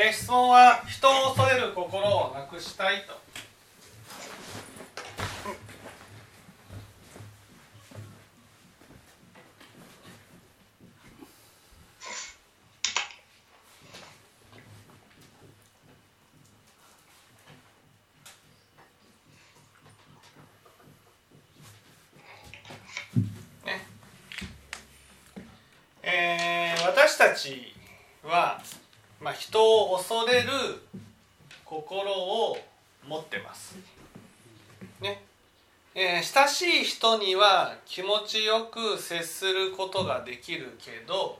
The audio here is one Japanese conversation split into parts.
えー、質問は人を恐れる心をなくしたいと。私たちは、人を恐れる心を持ってます。ね。えー、親しい人には気持ちよく接することができるけど、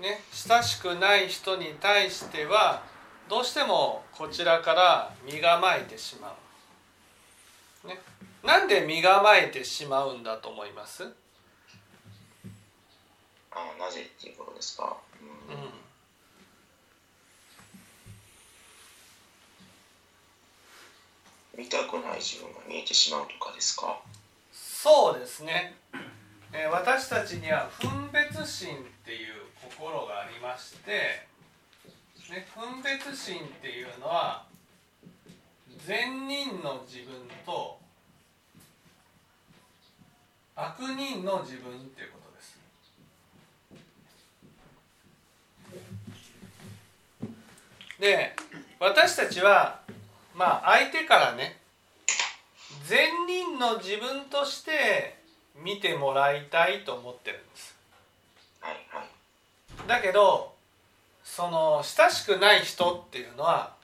ね、親しくない人に対してはどうしてもこちらから身構えてしまう。ね、なんで身構えてしまうんだと思います？あなぜっていうことですか、うん、うん見たくない自分が見えてしまうとかですか？そうですね、えー、私たちには分別心っていう心がありまして、ね、分別心っていうのは善人の自分と悪人の自分っていうことで私たちはまあ相手からね善人の自分として見てもらいたいと思ってるんです。だけどその親しくない人っていうのは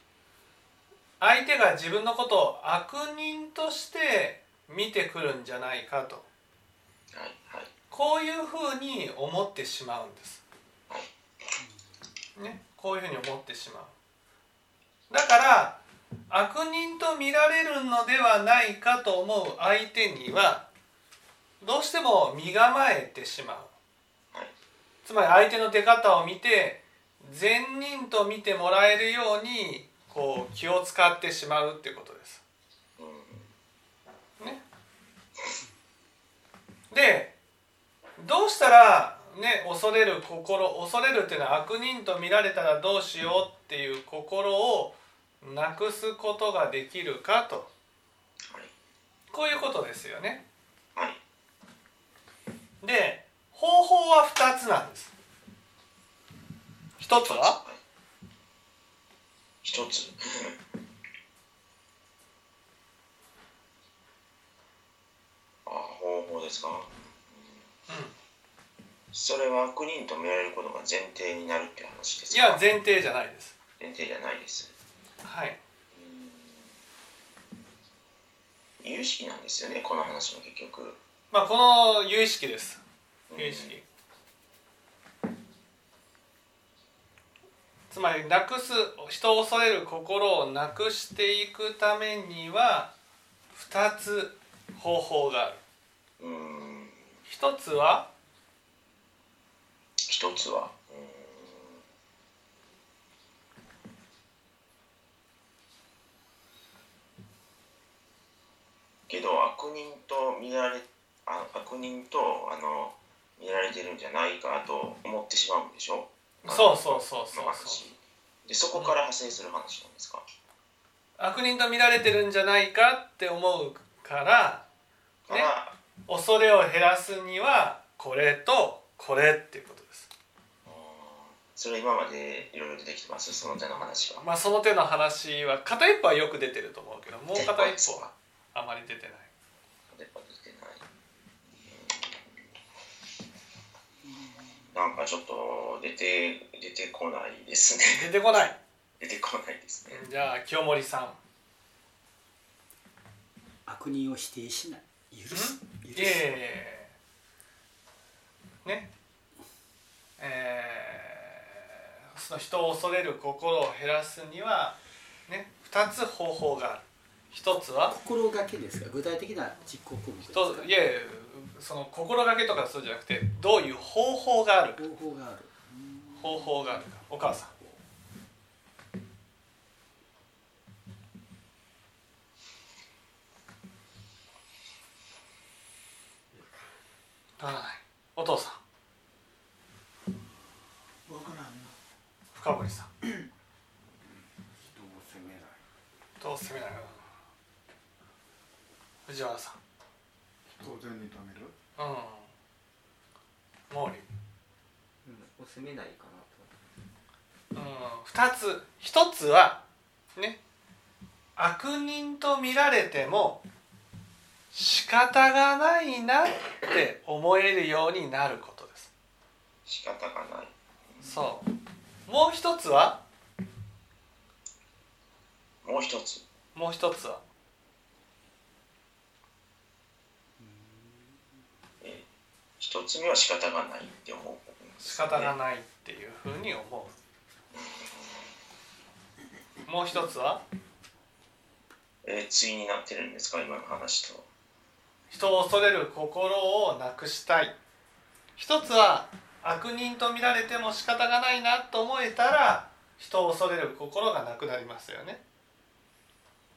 相手が自分のことを悪人として見てくるんじゃないかとこういうふうに思ってしまうんです。ね、こういうふうに思ってしまう。だから悪人と見られるのではないかと思う相手にはどうしても身構えてしまう。つまり相手の出方を見て善人と見てもらえるようにこう気を使ってしまうってことです。ね、でどうしたらね恐れる心恐れるっていうのは悪人と見られたらどうしようっていう心をなくすことができるかと、こういうことですよね。で方法は2つなんです。1つは？1つ。あ方法ですか、うん、それは悪人と見られることが前提になるって話ですか？いや前提じゃないです。前提じゃないですはい。有意識なんですよねこの話も結局。まあこの有意識です。有意識、つまりなくす人を恐れる心をなくしていくためには2つ方法がある。一つは？一つは？けど悪人と見られあ悪人とあの見られてるんじゃないかと思ってしまうんでしょ？そうそうそうそうでそこから派生する話なんですか、うん、悪人と見られてるんじゃないかって思うからね恐れを減らすにはこれとこれっていうことです。それ今までいろいろ出てきてます？その手の話は。まあその手の話は片一方はよく出てると思うけどもう片一方はあまり出てない。出てないなんかちょっと出て出てこないですね。出てこない。出てこないですね。じゃあ清盛さん。悪人を否定しない。許す。許す。ええ。ー、ね。えー、その人を恐れる心を減らすにはね2つ方法がある一つは？心がけですか？具体的な実行項目ですか？いやいやその心がけとかそうじゃなくてどういう方法がある？方法がある。方法があるか。お母さん。足らない。お父さん。分からんな。深堀さん。人を責めない藤原さん。当然に止める？うん。毛利うん、を責めないかなと。うん。2つ。1つはね。悪人と見られても仕方がないなって思えるようになることです。仕方がない。そう。もう一つは？もう一つ。もう一つは？一つ目は仕方がないって思う仕方がないっていうふうに思う。もう一つは？えー、対になってるんですか今の話と。人を恐れる心をなくしたい。一つは悪人と見られても仕方がないなと思えたら人を恐れる心がなくなりますよね。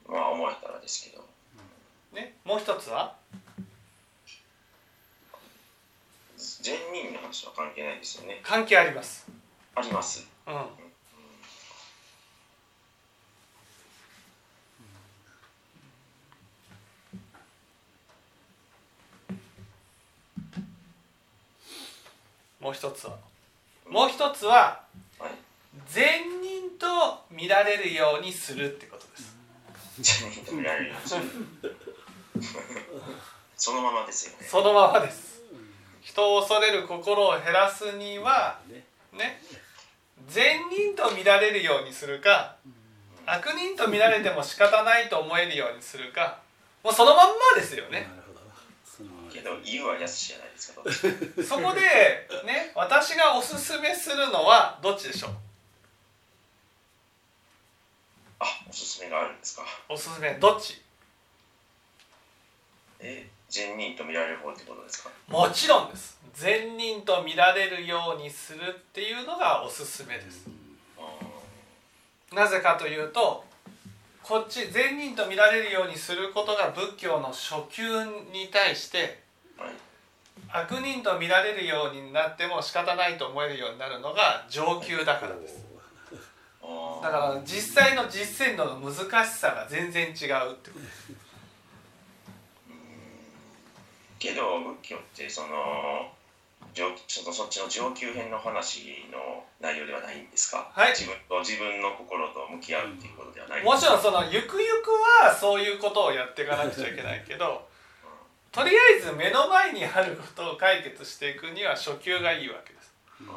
まあ思えたらですけど。ね？もう一つは？善人の話は関係ないですよね。関係あります。あります。うん。もう一つは。もう一つははい。善人と見られるようにするってことです。善人と見られるようにする。そのままですよね。そのままです人を恐れる心を減らすにはねね善人と見られるようにするか悪人と見られても仕方ないと思えるようにするかもうそのまんまですよね。けど言うはやすしじゃないですか。そこでね私がおすすめするのはどっちでしょう？あおすすめがあるんですか。おすすめどっち？え善人と見られる方ってことですか？もちろんです。善人と見られるようにするっていうのがおすすめです。なぜかというとこっち善人と見られるようにすることが仏教の初級に対してはい。悪人と見られるようになっても仕方ないと思えるようになるのが上級だからです。だから実際の実践度の難しさが全然違うってことですけど仏教ってその上そのそっちの上級編の話の内容ではないんですか、はい。自分と自分の心と向き合うっていうことではないもちろんそのゆくゆくはそういうことをやっていかなくちゃいけないけどとりあえず目の前にあることを解決していくには初級がいいわけです。うん。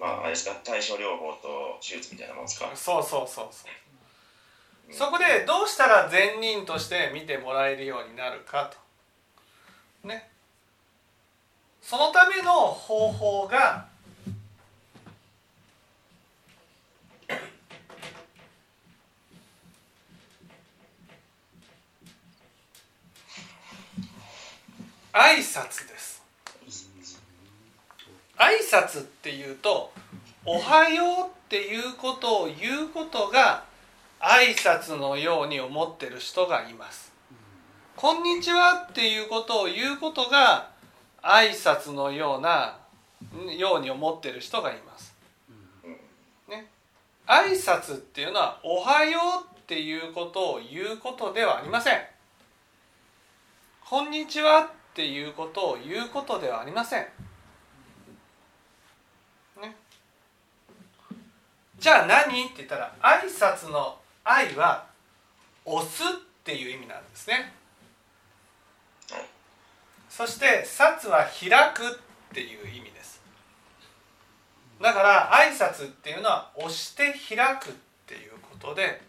まああれですか対症療法と手術みたいなもんですか？そうそうそうそうそこでどうしたら善人として見てもらえるようになるかとねそのための方法が挨拶です挨拶っていうと「おはよう」っていうことを言うことが挨拶のように思ってる人がいます。こんにちはっていうことを言うことが挨拶のようなように思ってる人がいます。ね、挨拶っていうのは「おはよう」っていうことを言うことではありません。こんにちはっていうことを言うことではありません。ね、じゃあ何？って言ったら挨拶の「愛」は「押す」っていう意味なんですね。そして「殺」は「開く」っていう意味です。だから挨拶っていうのは押して開くっていうことで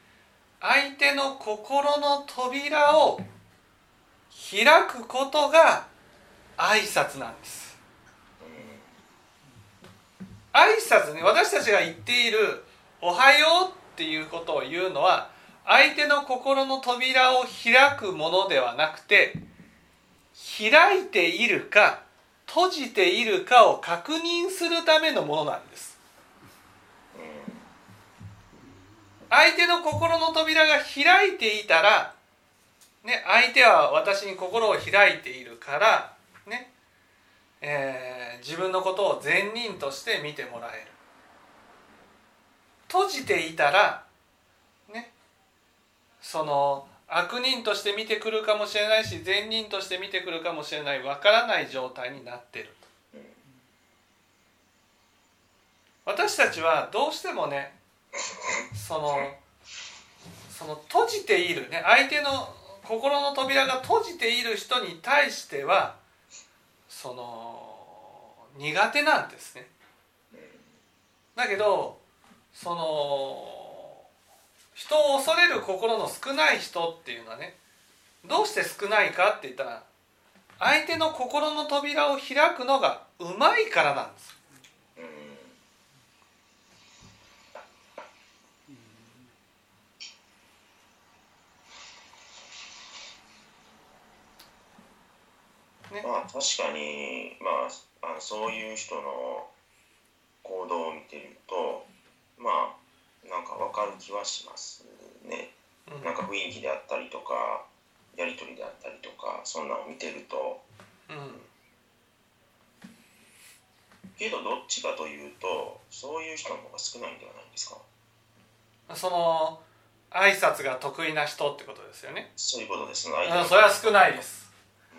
相手の心の扉を開くことが挨拶なんです。挨拶に私たちが言っている「おはよう」っていうことを言うのは相手の心の扉を開くものではなくて開いているか閉じているかを確認するためのものなんです。相手の心の扉が開いていたら、ね、相手は私に心を開いているから、ねえー自分のことを善人として見てもらえる。閉じていたら、ね、その悪人として見てくるかもしれないし善人として見てくるかもしれないわからない状態になってる私たちはどうしてもねそのその閉じているね相手の心の扉が閉じている人に対してはその苦手なんですね。だけどその人を恐れる心の少ない人っていうのはねどうして少ないかって言ったら相手の心の扉を開くのがうまいからなんです。うんねまあ確かに、まあ、あのそういう人の行動を見てるとまあなんかわかる気はしますね。うんなんか雰囲気であったりとかやり取りであったりとかそんなのを見てるとうんけどどっちかというとそういう人の方が少ないんではないですか？その挨拶が得意な人ってことですよね？そういうことですねうんそれは少ないです。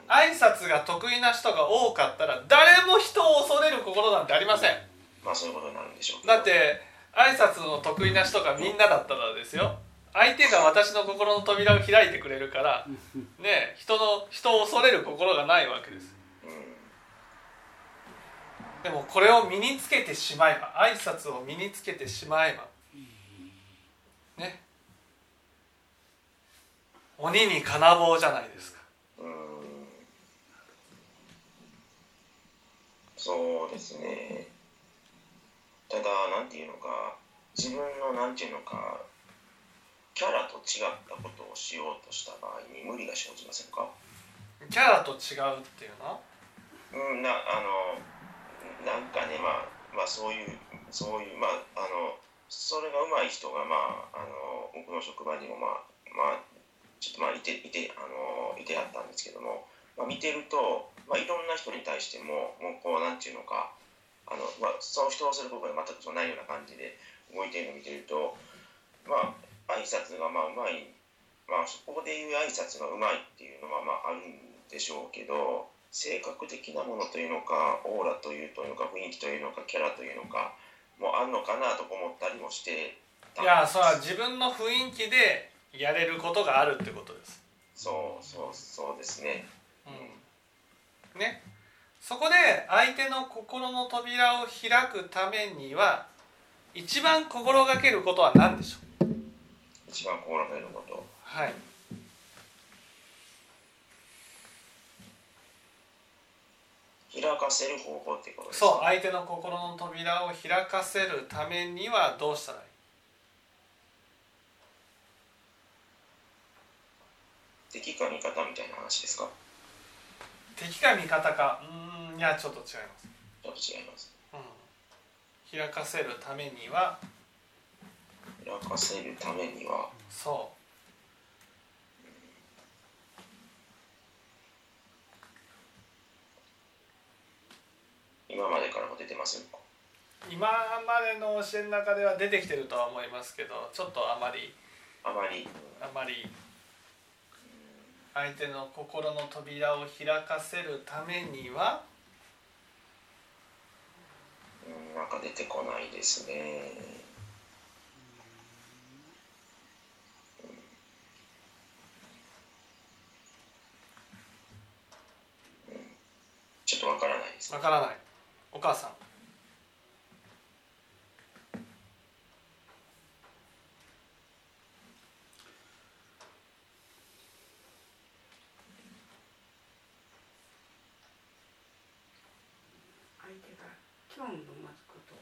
挨拶が得意な人が多かったら誰も人を恐れる心なんてありません。まあそういうことになるんでしょうだって挨拶の得意な人がみんなだったらですよ。相手が私の心の扉を開いてくれるからね人の人を恐れる心がないわけです。うんでもこれを身につけてしまえば挨拶を身につけてしまえばね鬼に金棒じゃないですか。うん。そうですねなんていうのか自分のなんていうのかキャラと違ったことをしようとした場合に無理が生じませんか？キャラと違うっていうの？うんなあのなんかねまあまあそういうそういうまああのそれが上手い人がまああの僕の職場にもまあまあちょっとまあいていてあのいてはったんですけども、まあ、見てると、まあ、いろんな人に対してももうこうなんていうのかあの、まあ、その人をすることが全くそうないような感じで動いてるのを見てるとまあ挨拶がまあうまいまあそこで言う挨拶がうまいっていうのはまああるんでしょうけど性格的なものというのかオーラというというのか雰囲気というのかキャラというのかもあんのかなと思ったりもしてたいやそれは自分の雰囲気でやれることがあるってことです。そうそうそうですね。うん。ねそこで相手の心の扉を開くためには一番心がけることは何でしょう？一番心がけること。はい。開かせる方法ってことですそう相手の心の扉を開かせるためにはどうしたらいい？敵か味方みたいな話ですか？敵か味方か。うーんいやちょっと違います、ちょっと違います。うん、開かせるためには。開かせるためには。そ今までからも出てますよう今までの教えの中では出てきてるとは思いますけどちょっとあまり。あまり。あまり。相手の心の扉を開かせるためにはうんなんか出てこないですね。ちょっとわからないです。わからない。お母さん相手が興味を持つことを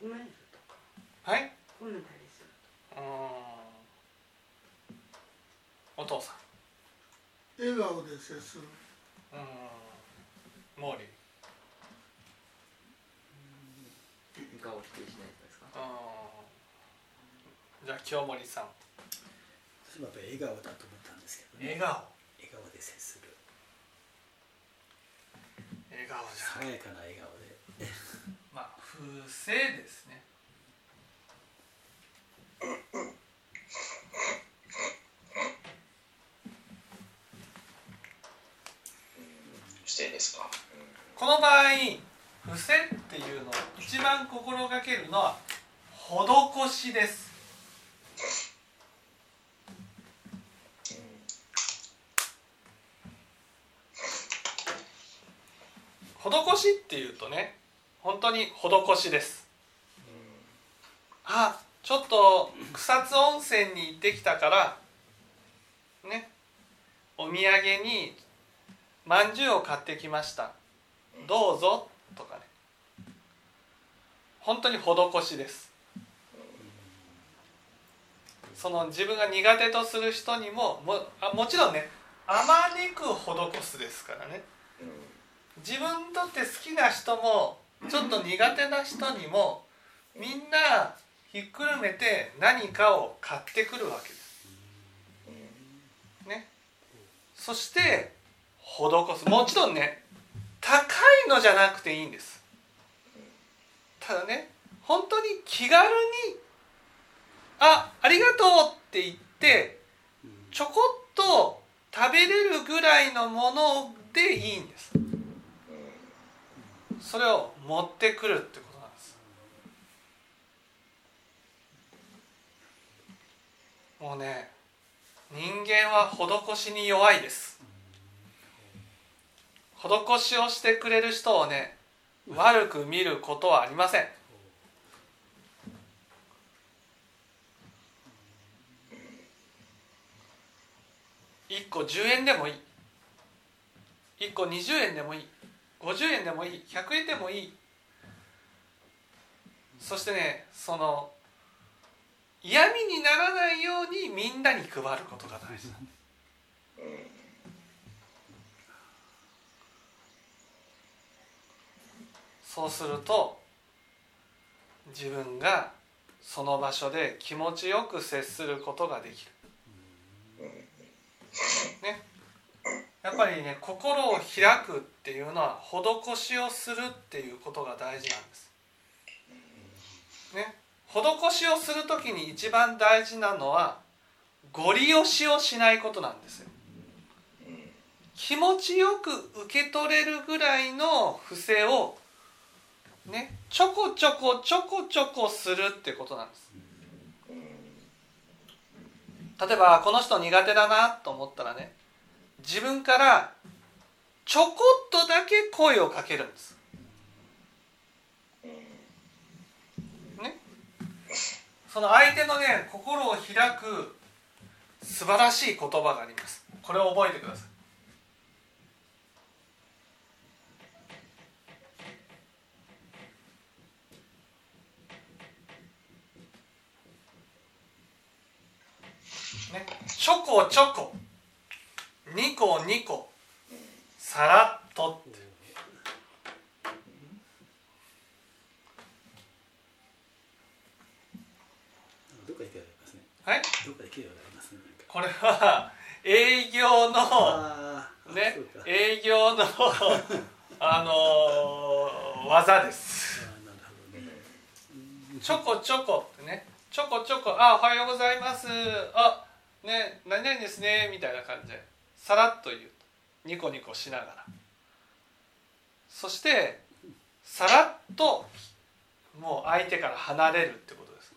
褒めるとかはい？褒めたりするうーん。お父さ笑顔で接する。んうーん。毛利。顔を否定しないとですかじゃあ清盛さん。私もやっぱり笑顔だと思ったんですけどね。笑顔？笑顔で接する。笑顔じゃ爽やかな笑顔でまあ不正ですね。不正ですか、この場合伏せっていうのを一番心がけるのは施しです。施しっていうとね本当に施しです。あちょっと草津温泉に行ってきたからねお土産にまんじゅうを買ってきました。どうぞとかね。本当に施しです。その自分が苦手とする人にももあもちろんねあまねく施すですからね。自分にとって好きな人もちょっと苦手な人にもみんなひっくるめて何かを買ってくるわけです。ね、そして施すもちろんね高いのじゃなくていいんです。ただね本当に気軽に「あありがとう」って言ってちょこっと食べれるぐらいのものでいいんです。それを持ってくるってことなんです。もうね人間は施しに弱いです。施しをしてくれる人をね悪く見ることはありません。1個10円でもいい。1個20円でもいい。50円でもいい100円でもいいそしてねその嫌味にならないようにみんなに配ることが大事なんですそうすると自分がその場所で気持ちよく接することができる。やっぱりね心を開くっていうのは施しをするっていうことが大事なんです。ね、施しをする時に一番大事なのはご利用しをしないことなんですよ。気持ちよく受け取れるぐらいの伏せをねちょこちょこちょこちょこするってことなんです。例えばこの人苦手だなと思ったらね自分からちょこっとだけ声をかけるんです。ね、その相手のね心を開く素晴らしい言葉があります。これを覚えてください。ね、ちょこちょこ2個2個。さらっと。ってはい？これは営業のね営業の あのー技です。ねうんちょこちょこってね。ちょこちょこあおはようございます。あね何々ですねみたいな感じでさらっと言うニコニコしながら。そしてさらっともう相手から離れるってことです。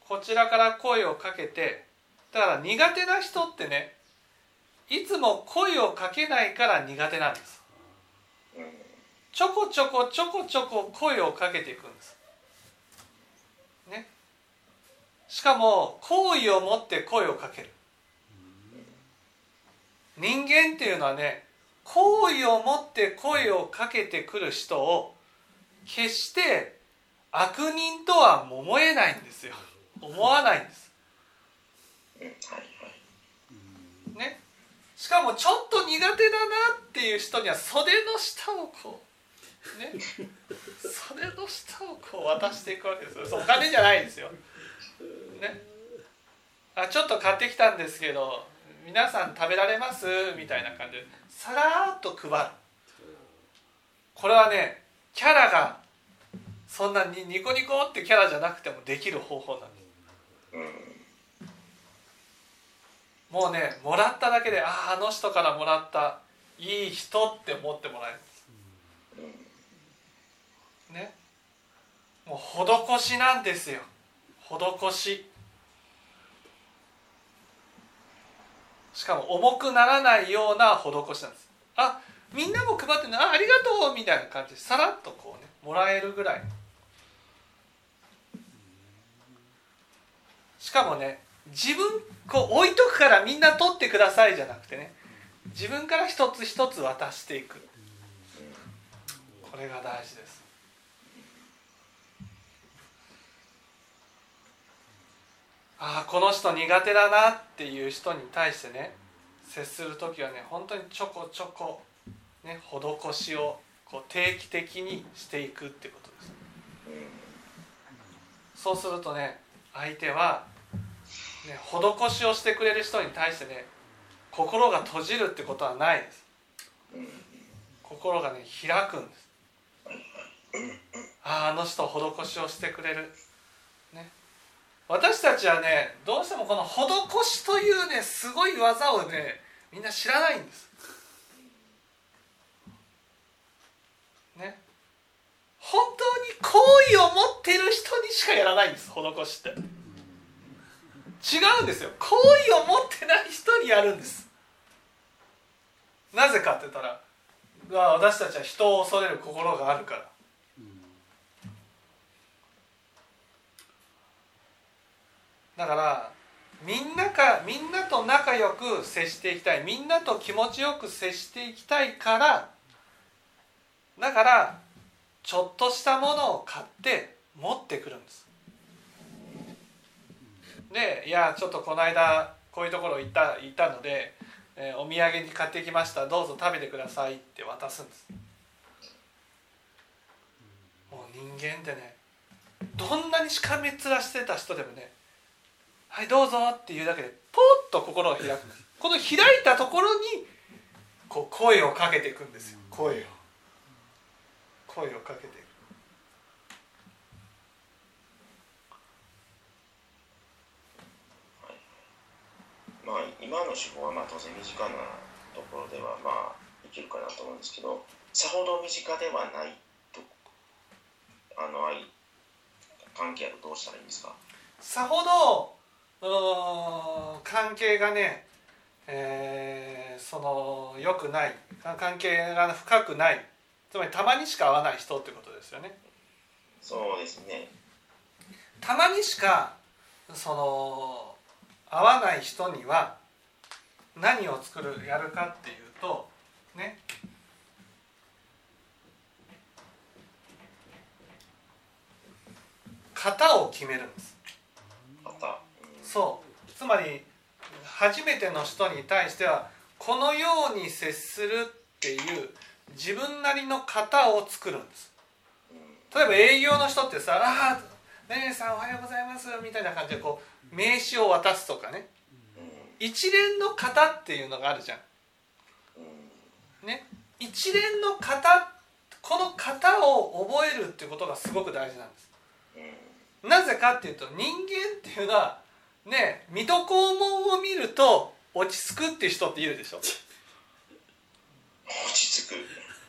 こちらから声をかけてだから苦手な人ってねいつも声をかけないから苦手なんです。ちょこちょこちょこちょこ声をかけていくんです。ね。しかも好意を持って声をかける。人間っていうのはね好意を持って声をかけてくる人を決して悪人とは思えないんですよ。思わないんです。ね。しかもちょっと苦手だなっていう人には袖の下をこうね。袖の下をこう渡していくわけですよ。お金じゃないですよ。ね。あちょっと買ってきたんですけど皆さん食べられます？みたいな感じでさらっと配る。これはねキャラがそんなにニコニコってキャラじゃなくてもできる方法なんです。もうねもらっただけであああの人からもらったいい人って思ってもらえる。ね。もう施しなんですよ。施し。かも重くならないような施しなんです。あみんなも配ってるの？あありがとうみたいな感じでさらっとこうねもらえるぐらいしかもね自分こう置いとくからみんな取ってくださいじゃなくてね自分から一つ一つ渡していく。これが大事です。ああこの人苦手だなっていう人に対してね接する時はね本当にちょこちょこね施しをこう定期的にしていくってことです。そうするとね相手は、ね、施しをしてくれる人に対してね心が閉じるってことはないです。心がね開くんです。あああの人施しをしてくれる。私たちはねどうしてもこの施しというねすごい技をねみんな知らないんです。ね。本当に好意を持ってる人にしかやらないんです施しって。違うんですよ。好意を持ってない人にやるんです。なぜかって言ったら私たちは人を恐れる心があるから。だからみんなかみんなと仲良く接していきたい。みんなと気持ちよく接していきたいから。だからちょっとしたものを買って持ってくるんです。でいやちょっとこの間こういうところ行った行ったので、えーお土産に買ってきました。どうぞ食べてくださいって渡すんです。もう人間ってねどんなにしかめっ面してた人でもね「はいどうぞ」っていうだけでポッと心が開く。この開いたところにこう声をかけていくんですよ。声を。声をかけていく。まあ今の手法はまあ当然身近なところではまあいけるかなと思うんですけどさほど身近ではないとあの愛関係あるとどうしたらいいんですか？さほど関係がね、えーその良くないか関係が深くないつまりたまにしか会わない人ってことですよね。そうですね。たまにしかその会わない人には何を作るやるかっていうとね。型を決めるんですそう。つまり初めての人に対してはこのように接するっていう自分なりの型を作るんです。例えば営業の人ってさ「ああねえさんおはようございます」みたいな感じでこう名刺を渡すとかね。一連の型っていうのがあるじゃん。ね。一連の型この型を覚えるっていうことがすごく大事なんです。なぜかっていうと人間っていうのはね水戸黄門を見ると落ち着くっていう人っているでしょ？落ち着く。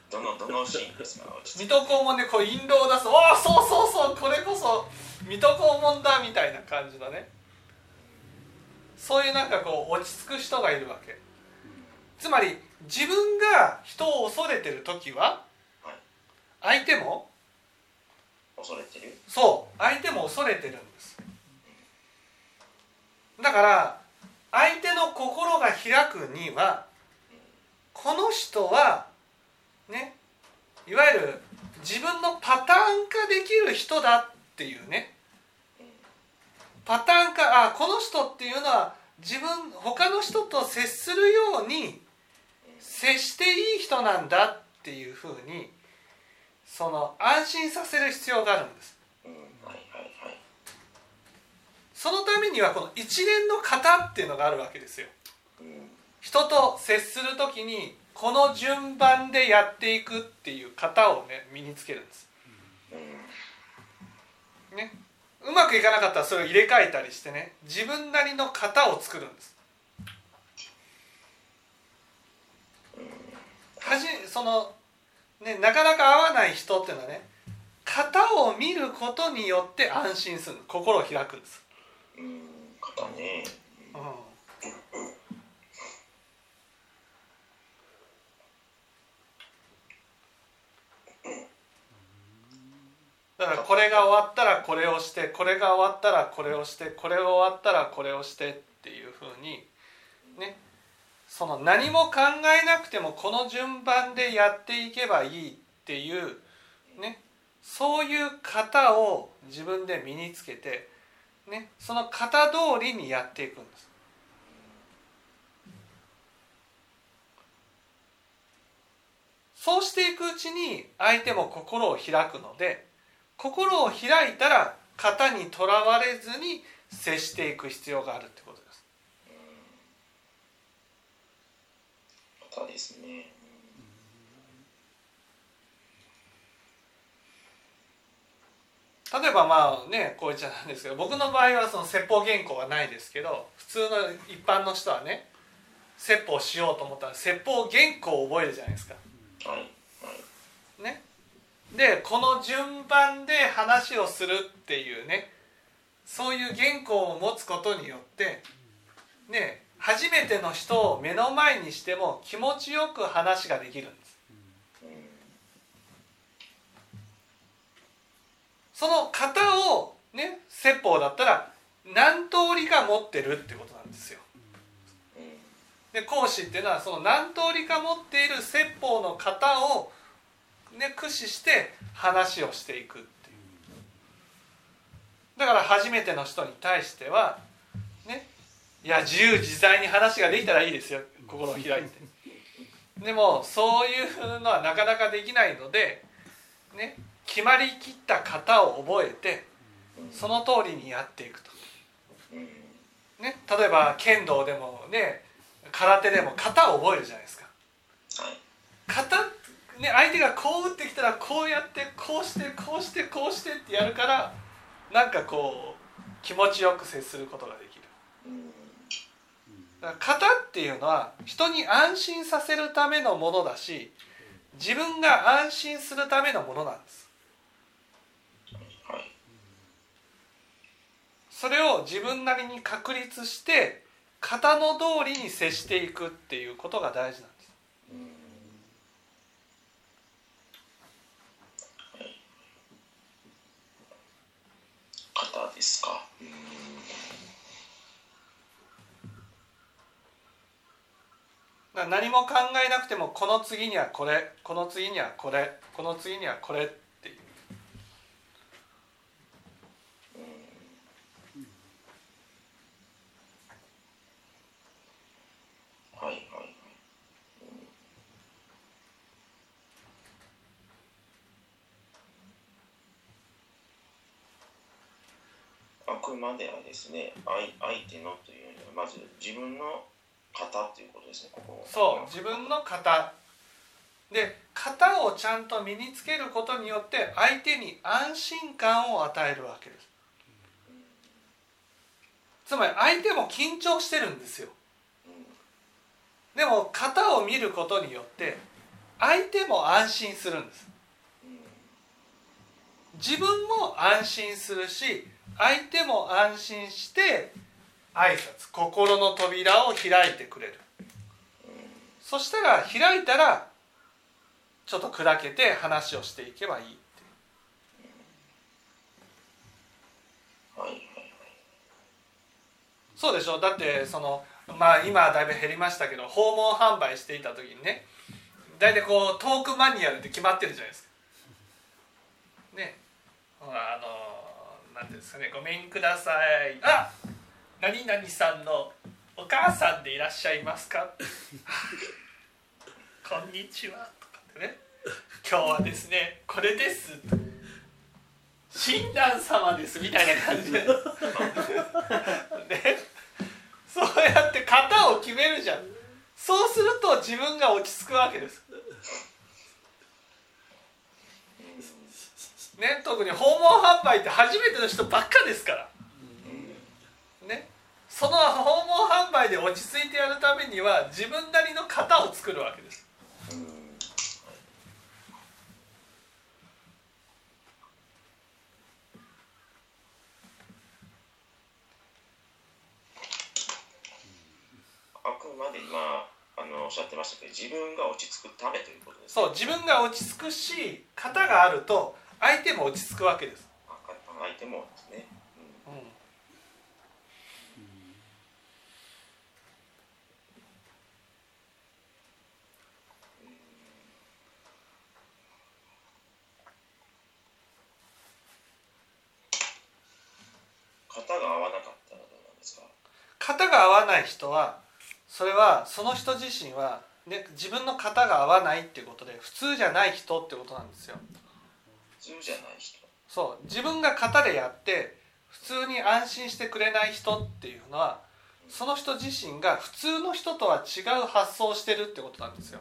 どのどのシーンですか？水戸黄門でこう印籠を出す「おおそうそうそうこれこそ水戸黄門だ」みたいな感じのね。そういうなんかこう落ち着く人がいるわけ。つまり自分が人を恐れてる時は相手もく恐れてる？そう相手も恐れてるんだから相手の心が開くにはこの人はねいわゆる自分のパターン化できる人だっていうね。パターン化あこの人っていうのは自分他の人と接するように接していい人なんだっていうふうにその安心させる必要があるんです。そのためにはこの一連の型っていうのがあるわけですよ人と接する時にこの順番でやっていくっていう型をね身につけるんです。ね、うまくいかなかったらそれを入れ替えたりしてね自分なりの型を作るんです。はじそのねなかなか合わない人っていうのはね型を見ることによって安心する心を開くんです。うん。型ねだからこれが終わったらこれをしてこれが終わったらこれをしてこれが終わったらこれをしてっていうふうにね。その何も考えなくてもこの順番でやっていけばいいっていうね。そういう型を自分で身につけてねその型通りにやっていくんです。そうしていくうちに相手も心を開くので心を開いたら型にとらわれずに接していく必要があるってことです。型ですね例えばまあねこういっちゃなんですけど僕の場合はその説法原稿はないですけど普通の一般の人はね説法しようと思ったら説法原稿を覚えるじゃないですか。ね、でこの順番で話をするっていうねそういう原稿を持つことによってね初めての人を目の前にしても気持ちよく話ができるんです。その型をね説法だったら何通りか持ってるってことなんですよ。で講師っていうのはその何通りか持っている説法の型を、ね、駆使して話をしていくっていう。だから初めての人に対してはねいや自由自在に話ができたらいいですよ心を開いて。でもそういうのはなかなかできないのでね決まりきった型を覚えてその通りにやっていくと。ね、例えば剣道でもね空手でも型を覚えるじゃないですか。型ね相手がこう打ってきたらこうやってこうしてこうしてこうしてってやるからなんかこう気持ちよく接することができる。だから型っていうのは人に安心させるためのものだし自分が安心するためのものなんですはいそれを自分なりに確立して型の通りに接していくっていうことが大事なんです。型ですか？何も考えなくてもこの次にはこれこの次にはこれこの次にはこれっていうはいはいあくまではですね相相手のというよりはまず自分の型っていうことですねここ。そう自分の型。で型をちゃんと身につけることによって相手に安心感を与えるわけです。つまり相手も緊張してるんですよ。でも型を見ることによって相手も安心するんです自分も安心するし相手も安心して挨拶心の扉を開いてくれる。そしたら開いたらちょっと砕けて話をしていけばいいってそうでしょ？だってそのまあ今はだいぶ減りましたけど訪問販売していた時にね大体こうトークマニュアルって決まってるじゃないですか。あのなんていうんですかねごめんください。あ何々さんのお母さんでいらっしゃいますか？こんにちは。とかってね。今日はですねこれです。親鸞様ですみたいな感じで。ね。そうやって型を決めるじゃん。そうすると自分が落ち着くわけです。ね特に訪問販売って初めての人ばっかですから。ね。その訪問販売で落ち着いてやるためには自分なりの型を作るわけです。あくまで今あのおっしゃってましたけど自分が落ち着くためということですそう自分が落ち着くし型があると相手も落ち着くわけです、あ相手もですね、うん。うん。型が合わなかったらどうなんですか？型が合わない人はそれはその人自身は、ね、自分の型が合わないっていうことで普通じゃない人ってことなんですよ。普通じゃない人。そう。自分が型でやって普通に安心してくれない人っていうのはその人自身が普通の人とは違う発想をしてるってことなんですよ。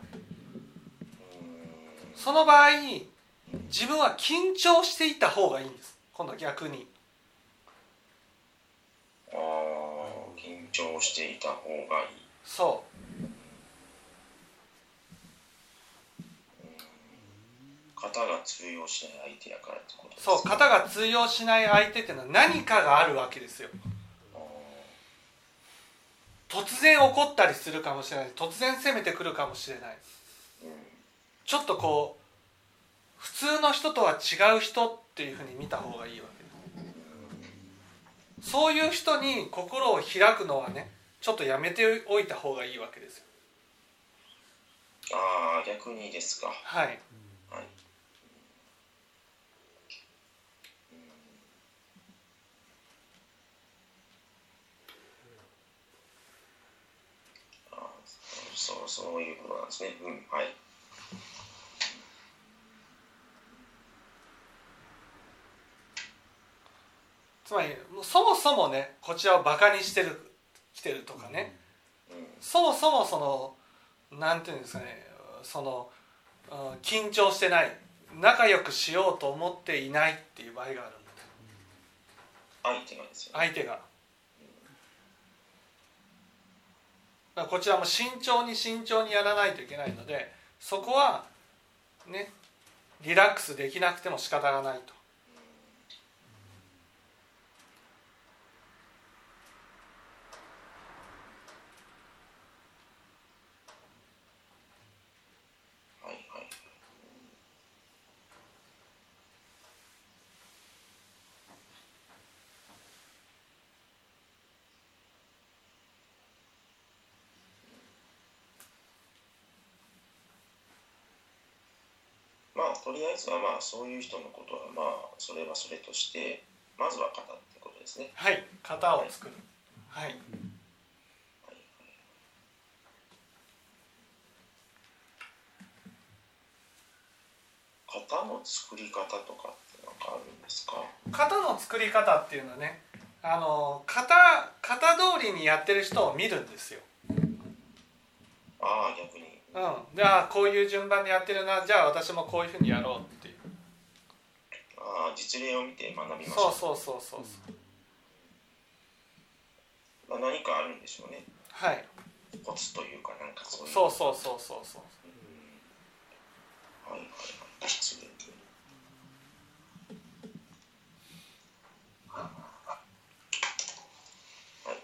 その場合自分は緊張していた方がいいんです。今度は逆に。ああ緊張していた方がいい。そう型が通用しない相手やからってことですそう型が通用しない相手っていうのは何かがあるわけですよ。あ突然怒ったりするかもしれない。突然攻めてくるかもしれない。ーうん。ちょっとこう普通の人とは違う人っていうふうに見た方がいいわけ。ですそういう人に心を開くのはねちょっとやめておいた方がいいわけですよ。ああ逆にですか。はいはいあーそうそういうことなんですね。うんはい。つまりそもそもねこちらをバカにしてる来てるとかね。うんそもそもそのなんていうんですかねそのうん緊張してない仲良くしようと思っていないっていう場合があるんだ相手がですよね。相手がだからこちらも慎重に慎重にやらないといけないのでそこはねリラックスできなくても仕方がないと。りあえずはまあそういう人のことはまあそれはそれとしてまずは型ってことですね。はい型を作る。はい。型の作り方とかってなんかあるんですか？型の作り方っていうのはねあの型型通りにやってる人を見るんですよ。ああ逆にうん、じゃあこういう順番でやってるな。じゃあ私もこういうふうにやろうっていう。ああ実例を見て学びましそうたそうそうそうそう。まあ、何かあるんでしょうね。はい。コツというかなんかそういう。そうそうそうそう。そうはいはいはい。失礼はいはい。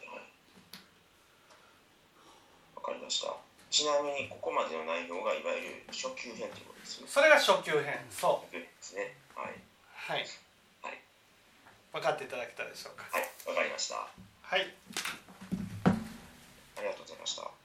わかりましたちなみにここまでの内容がいわゆる初級編ということですね。それが初級編そ初級編ですね。はい、うはい。はい。分かっていただけたでしょうか。はい、わかりました。はい。ありがとうございました